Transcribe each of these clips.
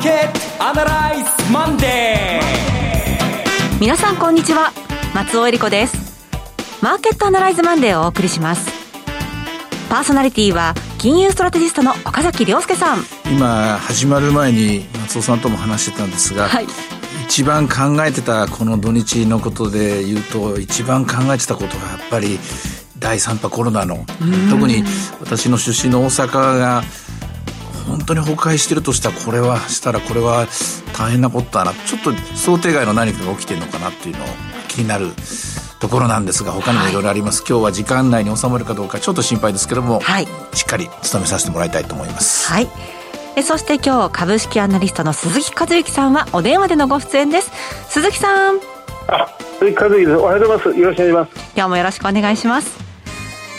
ーケットアナライズマンデー。皆さんこんにちは。松尾英里子です。マーケットアナライズマンデーをお送りします。パーソナリティは金融ストラテジストの岡崎良介さん。今始まる前に松尾さんとも話してたんですが、はい、一番考えてたこの土日のことで言うと一番考えてたことはやっぱり第3波コロナの特に私の出身の大阪が本当に崩壊してるとしたらこれはしたらこれは大変なことだな。ちょっと想定外の何かが起きてるのかなっていうのを気になるところなんですが他にもいろいろあります、はい、今日は時間内に収まるかどうかちょっと心配ですけども、はい、しっかり務めさせてもらいたいと思います。はい。えそして今日株式アナリストの鈴木和之さんはお電話でのご出演です。鈴木さん。あ鈴木和之です。おはようございます。よろしくお願いします。今日もよろしくお願いします。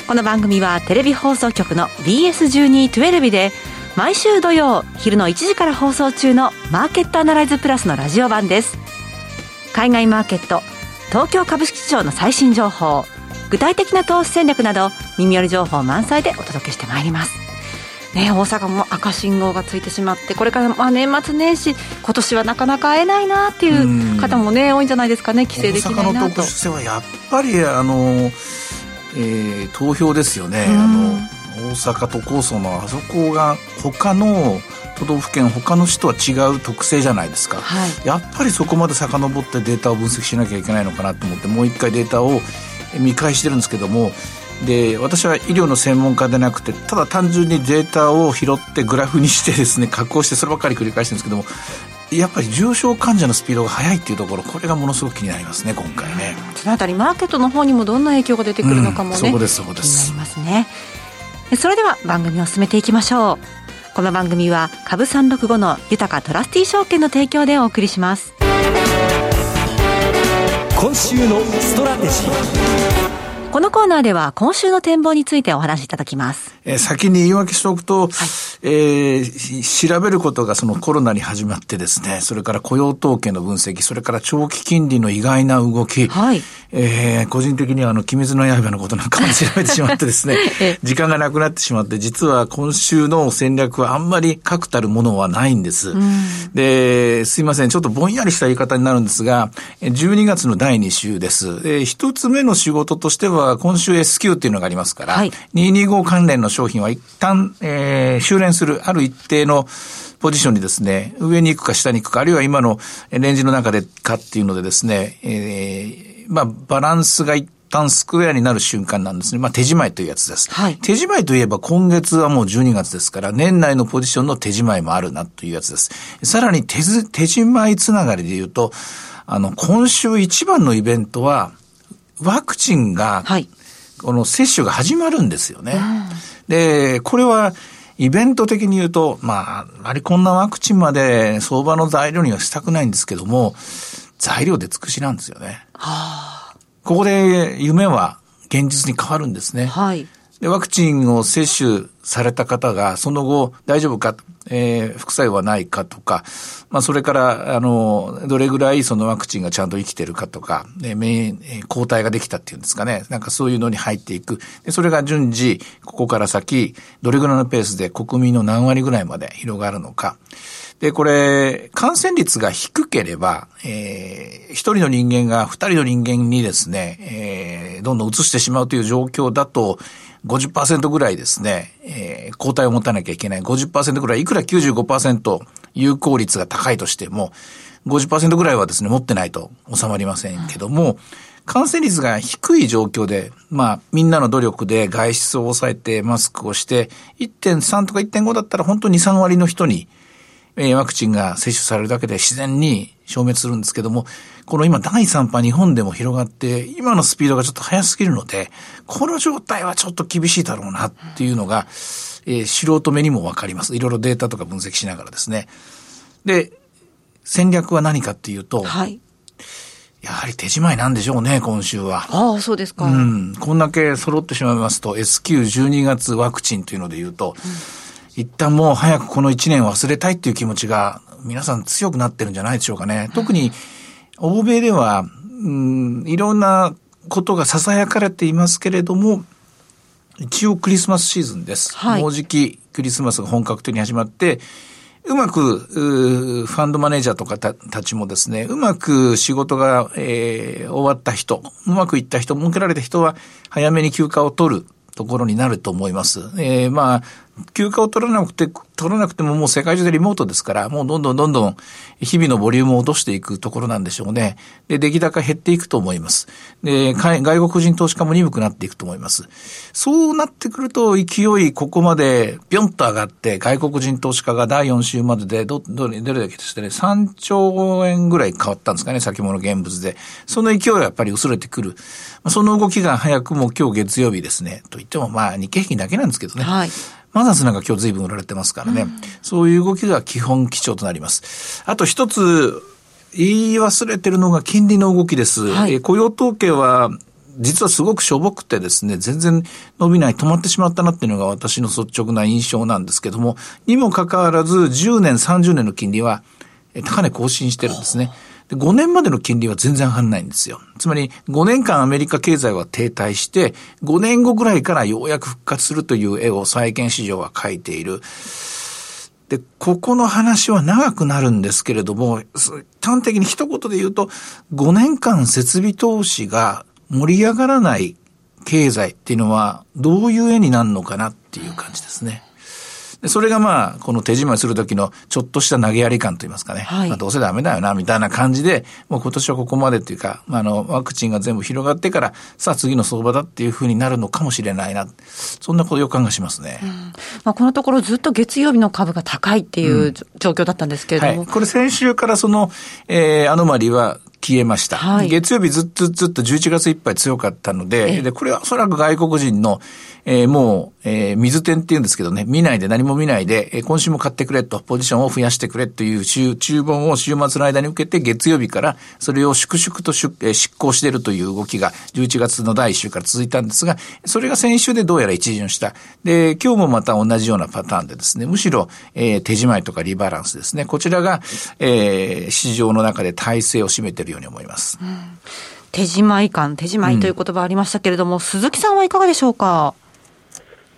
この番組はテレビ放送局の BS1212 で毎週土曜昼の1時から放送中のマーケットアナライズプラスのラジオ版です。海外マーケット東京株式市場の最新情報具体的な投資戦略など耳寄り情報満載でお届けしてまいります。ね、大阪も赤信号がついてしまってこれからまあ年末年始今年はなかなか会えないなっていう方もね多いんじゃないですかね帰省できないなと。大阪の特殊性はやっぱりあのえー、投票ですよね、あの大阪都構想のあそこが他の都道府県他の市とは違う特性じゃないですか、はい、やっぱりそこまで遡ってデータを分析しなきゃいけないのかなと思ってもう一回データを見返してるんですけども。で私は医療の専門家でなくてただ単純にデータを拾ってグラフにしてですね 加工してそればっかり繰り返してるんですけどもやっぱり重症患者のスピードが速いっていうところこれがものすごく気になりますね今回ね。そのあたりマーケットの方にもどんな影響が出てくるのかもね、うん、そこですそこです。気になりますねそれでは番組を進めていきましょう。この番組は株三六五の豊トラスティ証券の提供でお送りします。今週のストラテジー。このコーナーでは今週の展望についてお話しいただきます。えー、先に言い訳しておくと、はい、えー、調べることがそのコロナに始まってですね、それから雇用統計の分析、それから長期金利の意外な動き、はい、えー、個人的にはあの、鬼滅の刃のことなんかも調べてしまってですね、時間がなくなってしまって、実は今週の戦略はあんまり確たるものはないんです。で、すいません、ちょっとぼんやりした言い方になるんですが、12月の第2週です。え一つ目の仕事としては、は今週 S q っていうのがありますから、はい、225関連の商品は一旦、えー、修練するある一定のポジションにですね、上に行くか下に行くか、あるいは今のレンジの中でかっていうのでですね、えー、まあ、バランスが一旦スクエアになる瞬間なんですね。まあ、手仕まいというやつです。はい、手仕まいといえば今月はもう12月ですから、年内のポジションの手仕まいもあるなというやつです。さらに手、手仕まいつながりで言うと、あの、今週一番のイベントは、ワクチンが、はい、この接種が始まるんですよね。で、これは、イベント的に言うと、まあ、あまりこんなワクチンまで相場の材料にはしたくないんですけども、材料で尽くしなんですよね。はあ、ここで夢は現実に変わるんですね。はい。で、ワクチンを接種された方が、その後大丈夫か、えー、副作用はないかとか、まあ、それから、あの、どれぐらいそのワクチンがちゃんと生きてるかとか、ね、免疫、抗体ができたっていうんですかね。なんかそういうのに入っていく。で、それが順次、ここから先、どれぐらいのペースで国民の何割ぐらいまで広がるのか。で、これ、感染率が低ければ、えー、一人の人間が二人の人間にですね、えー、どんどん移してしまうという状況だと、50%ぐらいですね、えー、抗体を持たなきゃいけない。50%ぐらい、いくら95%有効率が高いとしても、50%ぐらいはですね、持ってないと収まりませんけども、感染率が低い状況で、まあ、みんなの努力で外出を抑えてマスクをして、1.3とか1.5だったら本当に2、3割の人に、えワクチンが接種されるだけで自然に消滅するんですけども、この今第3波日本でも広がって、今のスピードがちょっと速すぎるので、この状態はちょっと厳しいだろうなっていうのが、えー、素人目にもわかります。いろいろデータとか分析しながらですね。で、戦略は何かっていうと、はい。やはり手仕まいなんでしょうね、今週は。ああ、そうですか。うん。こんだけ揃ってしまいますと、SQ12 月ワクチンというので言うと、うん一旦もう早くこの一年忘れたいっていう気持ちが皆さん強くなってるんじゃないでしょうかね。特に欧米では、うん、いろんなことが囁かれていますけれども、一応クリスマスシーズンです。はい、もうじきクリスマスが本格的に始まって、うまく、ファンドマネージャーとかたちもですね、うまく仕事が、えー、終わった人、うまくいった人、設けられた人は、早めに休暇を取るところになると思います。えー、まあ、休暇を取らなくて、取らなくてももう世界中でリモートですから、もうどんどんどんどん日々のボリュームを落としていくところなんでしょうね。で、出来高減っていくと思います。で、外国人投資家も鈍くなっていくと思います。そうなってくると勢いここまでぴょんと上がって、外国人投資家が第4週まででど、どれ、どれだけでしてね、3兆円ぐらい変わったんですかね、先物現物で。その勢いはやっぱり薄れてくる。その動きが早くも今日月曜日ですね。と言ってもまあ日経平均だけなんですけどね。はい。マザーズなんか今日随分売られてますからね。うん、そういう動きが基本基調となります。あと一つ、言い忘れてるのが金利の動きです。はい、え雇用統計は、実はすごくしょぼくてですね、全然伸びない、止まってしまったなっていうのが私の率直な印象なんですけども、にもかかわらず10年、30年の金利は高値更新してるんですね。で、5年までの金利は全然上がんないんですよ。つまり、5年間アメリカ経済は停滞して、5年後ぐらいからようやく復活するという絵を債券市場は描いている。で、ここの話は長くなるんですけれども、端的に一言で言うと、5年間設備投資が盛り上がらない経済っていうのは、どういう絵になるのかなっていう感じですね。でそれがまあ、この手締まいするときのちょっとした投げやり感といいますかね。はい、まあどうせダメだよな、みたいな感じで、もう今年はここまでっていうか、まあ、あの、ワクチンが全部広がってから、さあ次の相場だっていうふうになるのかもしれないな。そんなこと予感がしますね。うん、まあ、このところずっと月曜日の株が高いっていう、状況だったんですけれども。はい、これ先週からその、えー、アノマリは消えました。はい、月曜日ずっとずっと11月いっぱい強かったので、で、これはおそらく外国人の、えー、もう、えー、水点って言うんですけどね、見ないで何も見ないで、えー、今週も買ってくれと、ポジションを増やしてくれという注注文を週末の間に受けて、月曜日からそれを粛々と出、えー、執行しているという動きが11月の第1週から続いたんですが、それが先週でどうやら一巡した。で、今日もまた同じようなパターンでですね、むしろ、えー、手仕舞いとかリバランスですね、こちらが、えー、市場の中で体制を占めているように思います。うん手仕舞い感、手仕舞いという言葉ありましたけれども、うん、鈴木さんはいかがでしょうか？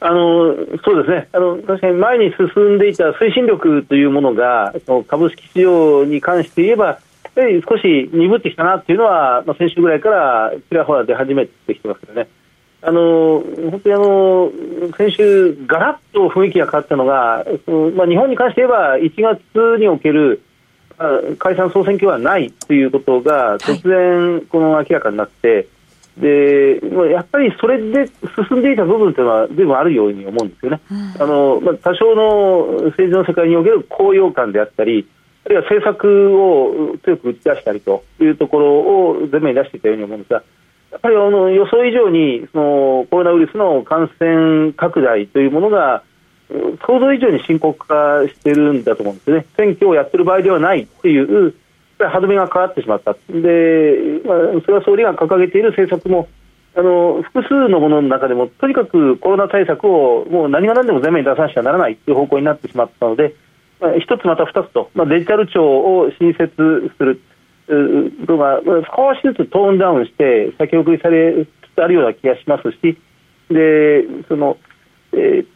あのそうですねあの、確かに前に進んでいた推進力というものが、株式市場に関して言えば、やはり少し鈍ってきたなというのは、まあ、先週ぐらいからちらほら出始めてきてますけどね。あの本当にあの先週、ガラッと雰囲気が変わったのが、まあ、日本に関して言えば、1月における解散・総選挙はないということが突然、この明らかになって、でやっぱりそれで進んでいた部分というのは、随分あるように思うんですよね、うん、あのまあ、多少の政治の世界における高揚感であったり、あるいは政策を強く打ち出したりというところを前面に出していたように思うんですが、やっぱりあの予想以上にそのコロナウイルスの感染拡大というものが、想像以上に深刻化しているんだと思うんですね、選挙をやってる場合ではないっていう歯止めが変わってしまった、でまあ、菅総理が掲げている政策もあの複数のものの中でもとにかくコロナ対策をもう何が何でも前面に出さなきゃならないという方向になってしまったので、まあ、一つまた二つと、まあ、デジタル庁を新設するのが少しずつトーンダウンして先送りされつつあるような気がしますしでその、えー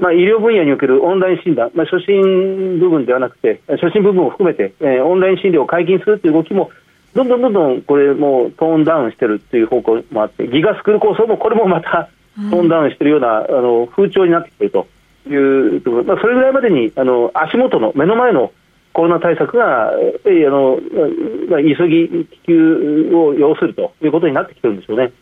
まあ、医療分野におけるオンライン診断、まあ、初診部分ではなくて初診部分を含めて、えー、オンライン診療を解禁するという動きもどんどんどんどんこれもトーンダウンしてるという方向もあってギガスクール構想もこれもまたトーンダウンしているような、あの風潮になってきているというところ、まあ、それぐらいまでにあの足元の目の前のコロナ対策が、えー、あのまあ、急ぎ気球を要するということになってきてるんでしょうね。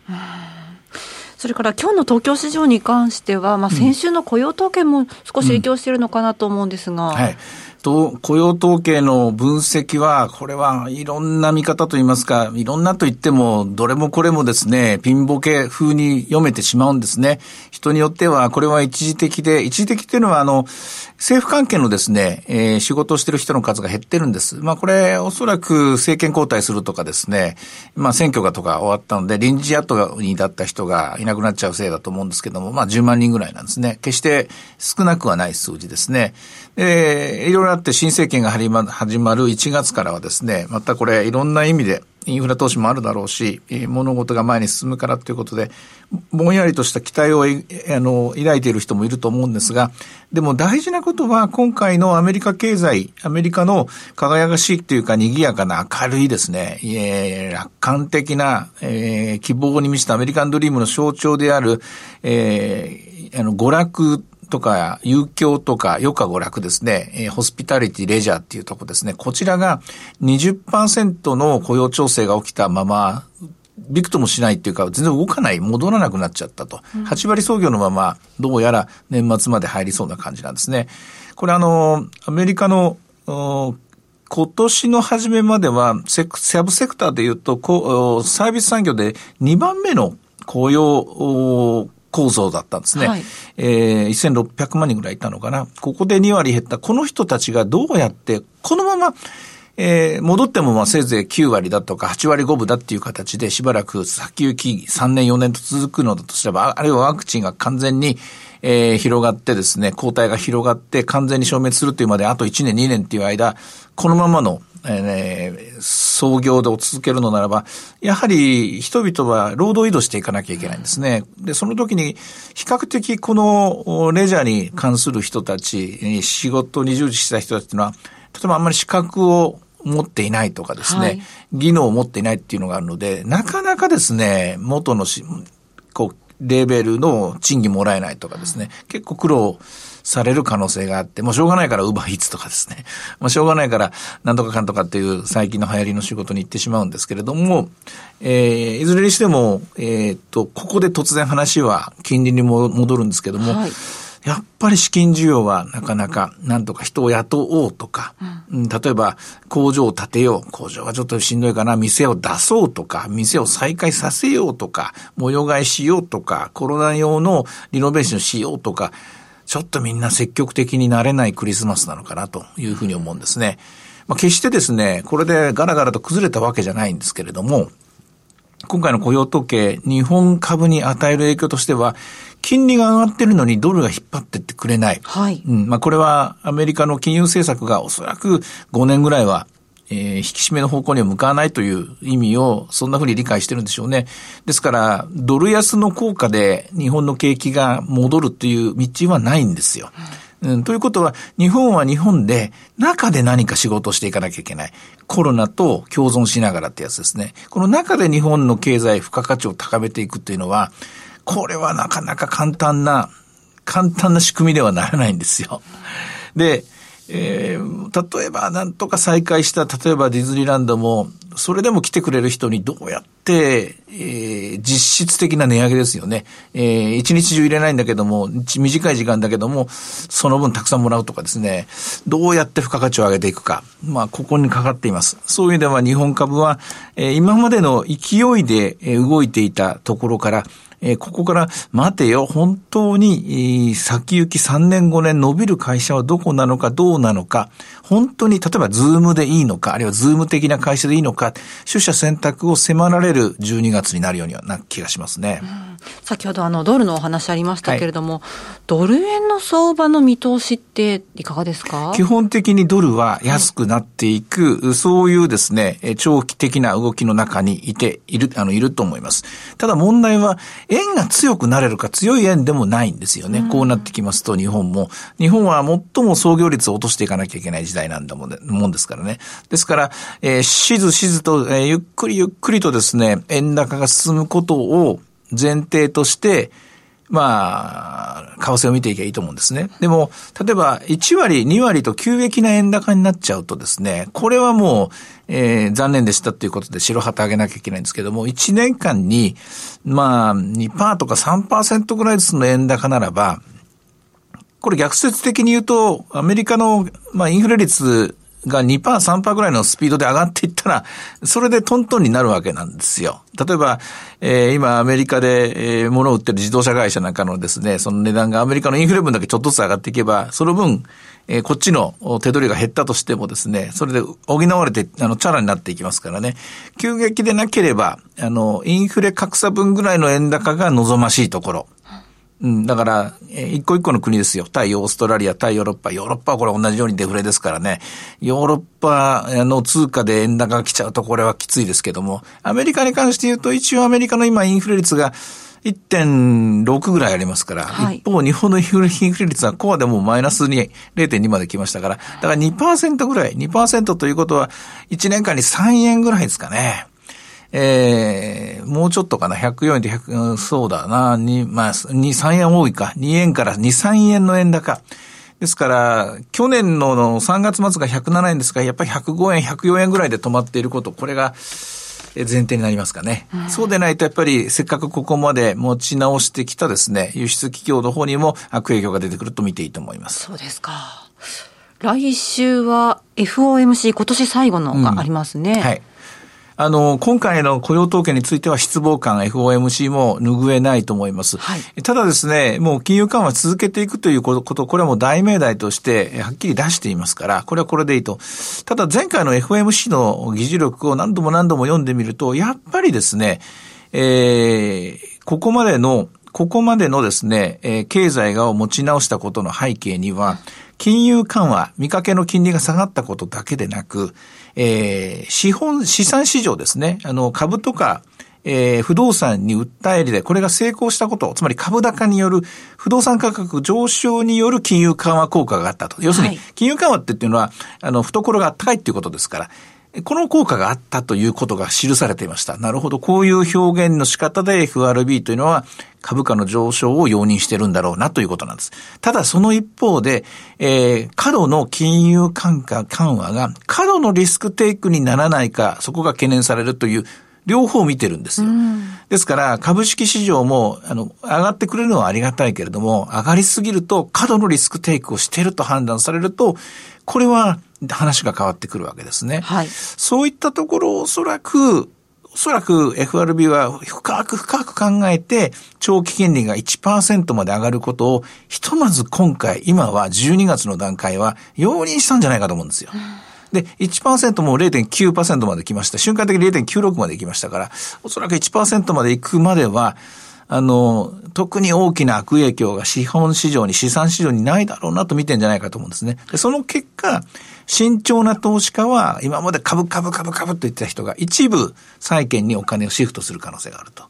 それから今日の東京市場に関しては、まあ、先週の雇用統計も少し影響しているのかなと思うんですが。うんはいと、雇用統計の分析は、これはいろんな見方といいますか、いろんなと言っても、どれもこれもですね、ピンボケ風に読めてしまうんですね。人によっては、これは一時的で、一時的っていうのは、あの、政府関係のですね、えー、仕事をしてる人の数が減ってるんです。まあこれ、おそらく政権交代するとかですね、まあ選挙がとか終わったので、臨時雇にだった人がいなくなっちゃうせいだと思うんですけども、まあ10万人ぐらいなんですね。決して少なくはない数字ですね。えー、いろいろあって新政権が始まる1月からはですね、またこれいろんな意味で、インフラ投資もあるだろうし、物事が前に進むからということで、ぼんやりとした期待をあの抱いている人もいると思うんですが、でも大事なことは今回のアメリカ経済、アメリカの輝かしいというか賑やかな明るいですね、えー、楽観的な、えー、希望に満ちたアメリカンドリームの象徴である、えー、あの娯楽とか、遊興とか、余暇娯楽ですね、えー、ホスピタリティ、レジャーっていうとこですね、こちらが20%の雇用調整が起きたまま、びくともしないっていうか、全然動かない、戻らなくなっちゃったと。うん、8割創業のまま、どうやら年末まで入りそうな感じなんですね。これあの、アメリカの、今年の初めまでは、セサブセクターで言うと、サービス産業で2番目の雇用構造だったんですね。はい、えー、1600万人ぐらいいたのかな。ここで2割減った。この人たちがどうやって、このまま、えー、戻ってもまあせいぜい9割だとか8割5分だっていう形でしばらく先行き3年4年と続くのだとすれば、あるいはワクチンが完全に、えー、広がってですね、抗体が広がって完全に消滅するというまであと1年2年っていう間、このままのえー、創業で続けるのならば、やはり人々は労働移動していかなきゃいけないんですね。で、その時に比較的このレジャーに関する人たち、仕事に従事した人たちっていうのは、例えばあんまり資格を持っていないとかですね、はい、技能を持っていないっていうのがあるので、なかなかですね、元のし、こう、レベルの賃金もらえないとかですね、結構苦労される可能性があって、もうしょうがないからウーバーイーツとかですね。もうしょうがないからなんとかかんとかっていう最近の流行りの仕事に行ってしまうんですけれども、えー、いずれにしても、えー、っと、ここで突然話は金利に戻るんですけども、はいやっぱり資金需要はなかなか、なんとか人を雇おうとか、うん、例えば工場を建てよう、工場はちょっとしんどいかな、店を出そうとか、店を再開させようとか、模様替えしようとか、コロナ用のリノベーションしようとか、ちょっとみんな積極的になれないクリスマスなのかなというふうに思うんですね。まあ、決してですね、これでガラガラと崩れたわけじゃないんですけれども、今回の雇用統計、日本株に与える影響としては、金利が上がってるのにドルが引っ張ってってくれない。はい。うん。まあ、これはアメリカの金融政策がおそらく5年ぐらいはえー、引き締めの方向には向かわないという意味をそんなふうに理解してるんでしょうね。ですから、ドル安の効果で日本の景気が戻るという道はないんですよ。うん、ということは、日本は日本で中で何か仕事をしていかなきゃいけない。コロナと共存しながらってやつですね。この中で日本の経済付加価値を高めていくっていうのは、これはなかなか簡単な、簡単な仕組みではならないんですよ。で、えー、例えばなんとか再開した、例えばディズニーランドも、それでも来てくれる人にどうやって、えー、実質的な値上げですよね。えー、一日中入れないんだけども、短い時間だけども、その分たくさんもらうとかですね、どうやって付加価値を上げていくか。まあ、ここにかかっています。そういう意味では日本株は、えー、今までの勢いで動いていたところから、えー、ここから待てよ、本当に、えー、先行き3年5年伸びる会社はどこなのかどうなのか、本当に例えば Zoom でいいのか、あるいは Zoom 的な会社でいいのか、取捨選択を迫られる12月になるようにはな気がしますね。うん。先ほどあのドルのお話ありましたけれども、はい、ドル円の相場の見通しっていかがですか？基本的にドルは安くなっていく、はい、そういうですね、長期的な動きの中にいて、いる、あの、いると思います。ただ問題は、円が強くなれるか強い円でもないんですよね。うん、こうなってきますと、日本も。日本は最も創業率を落としていかなきゃいけない時代なんだもんですからね。ですから、えー、しずしずと、えー、ゆっくりゆっくりとですね、円高が進むことを、前提として、まあ、為替を見ていけばいいと思うんですね。でも、例えば1割、2割と急激な円高になっちゃうとですね、これはもう、えー、残念でしたっていうことで白旗上げなきゃいけないんですけども、1年間に、まあ、2%とか3%ぐらいずつの円高ならば、これ逆説的に言うと、アメリカの、まあ、インフレ率が2%、3%ぐらいのスピードで上がっていったら、それでトントンになるわけなんですよ。例えば、えー、今アメリカで、えー、物を売ってる自動車会社なんかのですね、その値段がアメリカのインフレ分だけちょっとずつ上がっていけば、その分、えー、こっちの手取りが減ったとしてもですね、それで補われて、あの、チャラになっていきますからね。急激でなければ、あの、インフレ格差分ぐらいの円高が望ましいところ。うん、だから、えー、一個一個の国ですよ。対オーストラリア、対ヨーロッパ。ヨーロッパはこれ同じようにデフレですからね。ヨーロッパの通貨で円高が来ちゃうとこれはきついですけども、アメリカに関して言うと一応アメリカの今インフレ率が1.6ぐらいありますから、はい、一方日本のインフレ率はコアでもマイナスに0.2まで来ましたから、だから2%ぐらい、2%ということは1年間に3円ぐらいですかね。えー、もうちょっとかな、104円で100、そうだな、2、まあ、2、3円多いか、2円から2、3円の円高。ですから、去年の3月末が107円ですが、やっぱり105円、104円ぐらいで止まっていること、これが前提になりますかね。うん、そうでないと、やっぱりせっかくここまで持ち直してきたですね、輸出企業の方にも悪影響が出てくると見ていいと思います。そうですか。来週は FOMC 今年最後のがありますね。うん、はい。あの、今回の雇用統計については失望感 FOMC も拭えないと思います。はい、ただですね、もう金融緩和続けていくということ、これはもう大命題としてはっきり出していますから、これはこれでいいと。ただ前回の FOMC の議事録を何度も何度も読んでみると、やっぱりですね、えー、ここまでのここまでのですね、えー、経済が持ち直したことの背景には、金融緩和、見かけの金利が下がったことだけでなく、えー、資本、資産市場ですね、あの、株とか、えー、不動産に訴えりで、これが成功したこと、つまり株高による不動産価格上昇による金融緩和効果があったと。要するに、金融緩和ってっていうのは、あの、懐が高いっていうことですから、この効果があったということが記されていました。なるほど。こういう表現の仕方で FRB というのは株価の上昇を容認してるんだろうなということなんです。ただその一方で、えー、過度の金融緩和緩和が過度のリスクテイクにならないか、そこが懸念されるという両方見てるんですよ。ですから、株式市場も、あの、上がってくれるのはありがたいけれども、上がりすぎると過度のリスクテイクをしていると判断されると、これは話が変わってくるわけですね。はい。そういったところをおそらく、おそらく FRB は深く深く考えて、長期金利が1%まで上がることを、ひとまず今回、今は12月の段階は容認したんじゃないかと思うんですよ。で、1%も0.9%まで来ました。瞬間的に0.96まで来ましたから、おそらく1%まで行くまでは、あの、特に大きな悪影響が資本市場に、資産市場にないだろうなと見てんじゃないかと思うんですね。でその結果、慎重な投資家は、今まで株株株株と言ってた人が一部債券にお金をシフトする可能性があると。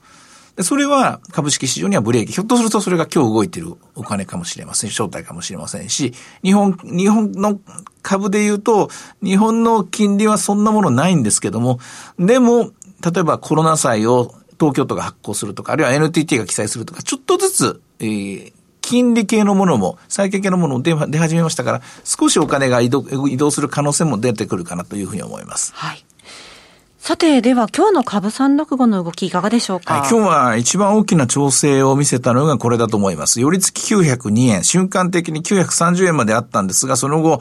でそれは株式市場にはブレーキ。ひょっとするとそれが今日動いているお金かもしれません。正体かもしれませんし、日本、日本の株で言うと、日本の金利はそんなものないんですけども、でも、例えばコロナ債を東京都が発行するとか、あるいは NTT が記載するとか、ちょっとずつ、えー、金利系のものも、債券系のものも出出始めましたから、少しお金が移動移動する可能性も出てくるかなというふうに思います。はい。さて、では今日の株三落語の動きいかがでしょうか、はい、今日は一番大きな調整を見せたのがこれだと思います。寄り付き902円、瞬間的に930円まであったんですが、その後、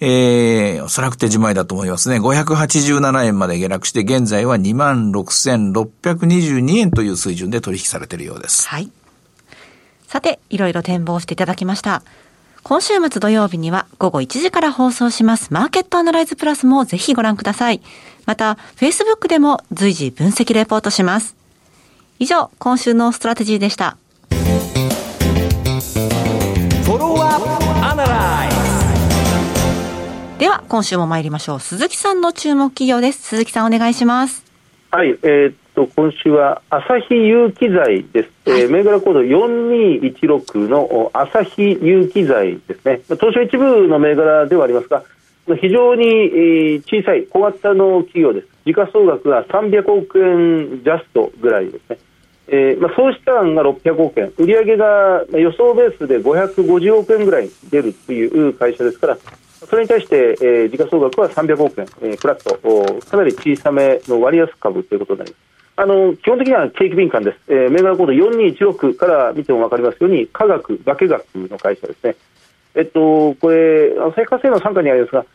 えー、おそらく手仕まいだと思いますね。587円まで下落して、現在は26,622円という水準で取引されているようです。はい。さて、いろいろ展望していただきました。今週末土曜日には午後1時から放送しますマーケットアナライズプラスもぜひご覧ください。また、Facebook でも随時分析レポートします。以上、今週のストラテジーでした。では、今週も参りましょう。鈴木さんの注目企業です。鈴木さん、お願いします。はい、えー、っと、今週は、朝日有機材です。はい、えー、銘柄コード4216の朝日有機材ですね。東証一部の銘柄ではありますが、非常に小さい小型の企業です。時価総額が300億円ジャストぐらいですね。えーまあ、総資産が600億円、売上が予想ベースで550億円ぐらい出るという会社ですから、それに対して、えー、時価総額は300億円、えー、フラット、かなり小さめの割安株ということになります。あの基本的には景気敏感です、えー、銘柄コード4216から見ても分かりますように、科学、化学の会社ですね。えっと、これ、生活性の傘下にありますが、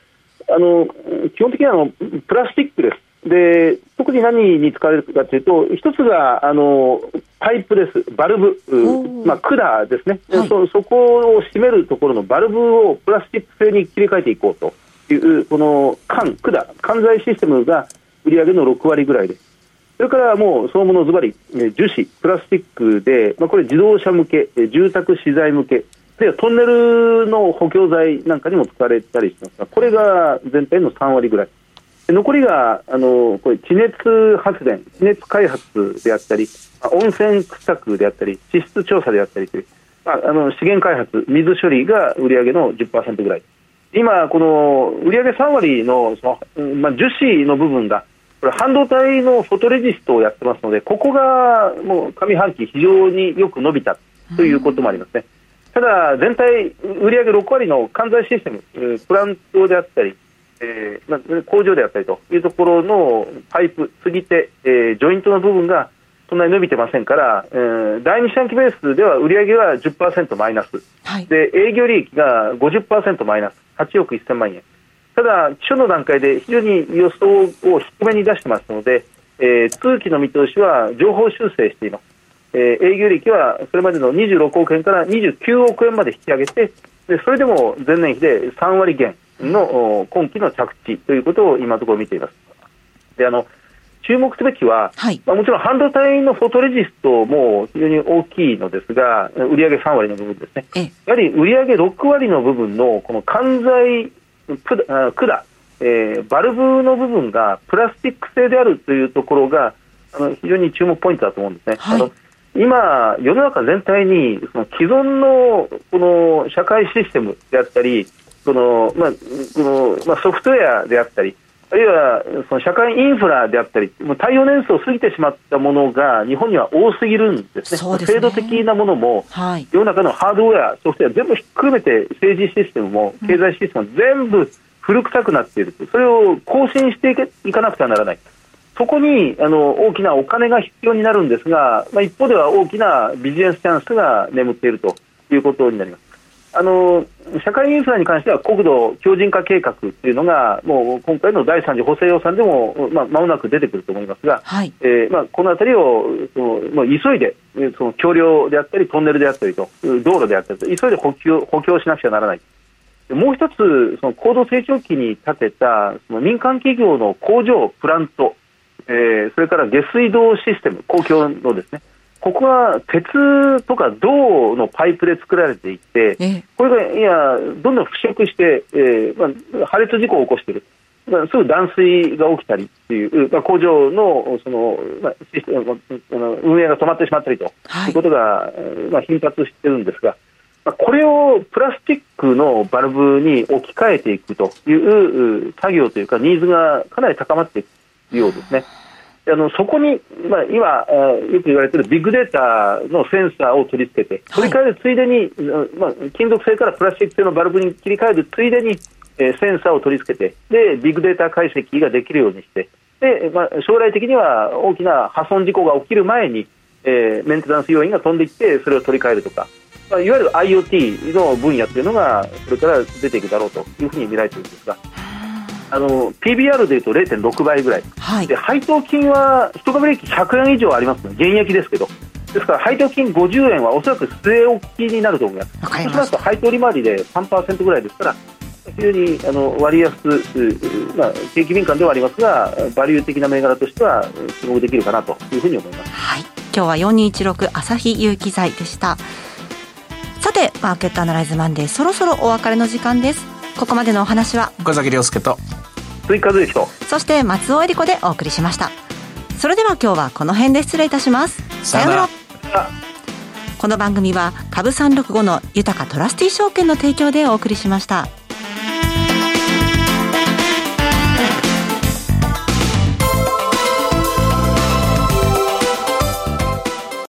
あの基本的にはあのプラスチックです。で特に何に使われるかというと、一つがあのパイプです、バルブ、まあ、管ですね、はい、そ、そこを締めるところのバルブをプラスチック製に切り替えていこうという、この管、管、管材システムが売上の6割ぐらいです。それからもう、総物ズバリ、樹脂、プラスチックで、まあ、これ自動車向け、住宅資材向け、あるいはトンネルの補強材なんかにも使われたりしますが、これが全体の3割ぐらい。残りが、あの、これ地熱発電、地熱開発であったり、温泉掘削であったり、地質調査であったりという、まあ、あの資源開発、水処理が売上の10%ぐらい。今、この売上3割のその、まあ、樹脂の部分がこれ半導体のフォトレジストをやってますので、ここがもう上半期、非常によく伸びたということもありますね。ただ、全体、売上6割の関西システム、プラントであったり、えーまあ、工場であったりというところのパイプ、継ぎ手、えー、ジョイントの部分がそんなに伸びてませんから、えー、第二四半期ベースでは売上は10%マイナス、はい、で営業利益が50%マイナス、8億1000万円。ただ、基礎の段階で非常に予想を低めに出してますので、えー、通期の見通しは情報修正しています。えー、営業利益はそれまでの26億円から29億円まで引き上げて、でそれでも前年比で3割減の今期の着地ということを今のところ見ています。であの注目すべきは、はい、まあ、もちろん半導体のフォトレジストも非常に大きいのですが、売上3割の部分ですね、やはり売上6割の部分のこの関西管、えー、バルブの部分がプラスチック製であるというところがあの非常に注目ポイントだと思うんですね。はい、あの今、世の中全体にその既存のこの社会システムであったり、そのまあこのまあ、ソフトウェアであったり、あるいはその社会インフラであったり、もう対応年数を過ぎてしまったものが日本には多すぎるんですね、すね。制度的なものも、はい、世の中のハードウェア、ソフトウェア、全部ひっくるめて政治システムも経済システムも全部古臭くなっている、それを更新していかなくてはならない。そこにあの大きなお金が必要になるんですが、まあ、一方では大きなビジネスチャンスが眠っているということになります。あの社会インフラに関しては国土強靭化計画というのがもう今回の第3次補正予算でもまあ、間もなく出てくると思いますが、はい、えー、まあ、このあたりをその、まあ、急いでその橋梁であったりトンネルであったりと道路であったりと急いで補強補強しなくちゃならない。もう一つ、その高度成長期に建てたその民間企業の工場、プラント、えー、それから下水道システム、公共のですね、ここは鉄とか銅のパイプで作られていて、これがいやどんどん腐食して、えーまあ、破裂事故を起こしている。すぐ断水が起きたりっていう、まあ、工場のその、まあ、運営が止まってしまったりと、はい、いうことが、まあ、頻発してるんですが、まあ、これをプラスチックのバルブに置き換えていくという作業というか、ニーズがかなり高まっていくようですね。あのそこに、まあ、今、よく言われているビッグデータのセンサーを取り付けて、取り替えるついでに、はい、まあ、金属製からプラスチック製のバルブに切り替えるついでに、えー、センサーを取り付けてで、ビッグデータ解析ができるようにして、でまあ、将来的には大きな破損事故が起きる前に、えー、メンテナンス要員が飛んでいって、それを取り替えるとか、まあ、いわゆる IoT の分野というのが、これから出ていくだろうというふうに見られているんですが。あの PBR でいうと0.6倍ぐらい、はい、で配当金は一株利益100円以上ありますので、現役ですけど、ですから配当金50円はおそらく据え置きになると思います、そうしますと配当利回りで3%ぐらいですから、非常にあの割安、まあ、景気敏感ではありますが、バリュー的な銘柄としては、注目できるかなというふうに思います。はい、今日は4216朝日有機材でした。さて、マーケットアナライズマンデー、そろそろお別れの時間です。ここまでのお話は？岡崎亮介と追加とそして松尾恵理子でお送りしました。それでは今日はこの辺で失礼いたします。さようなら。この番組は株365の豊かトラスティ証券の提供でお送りしました。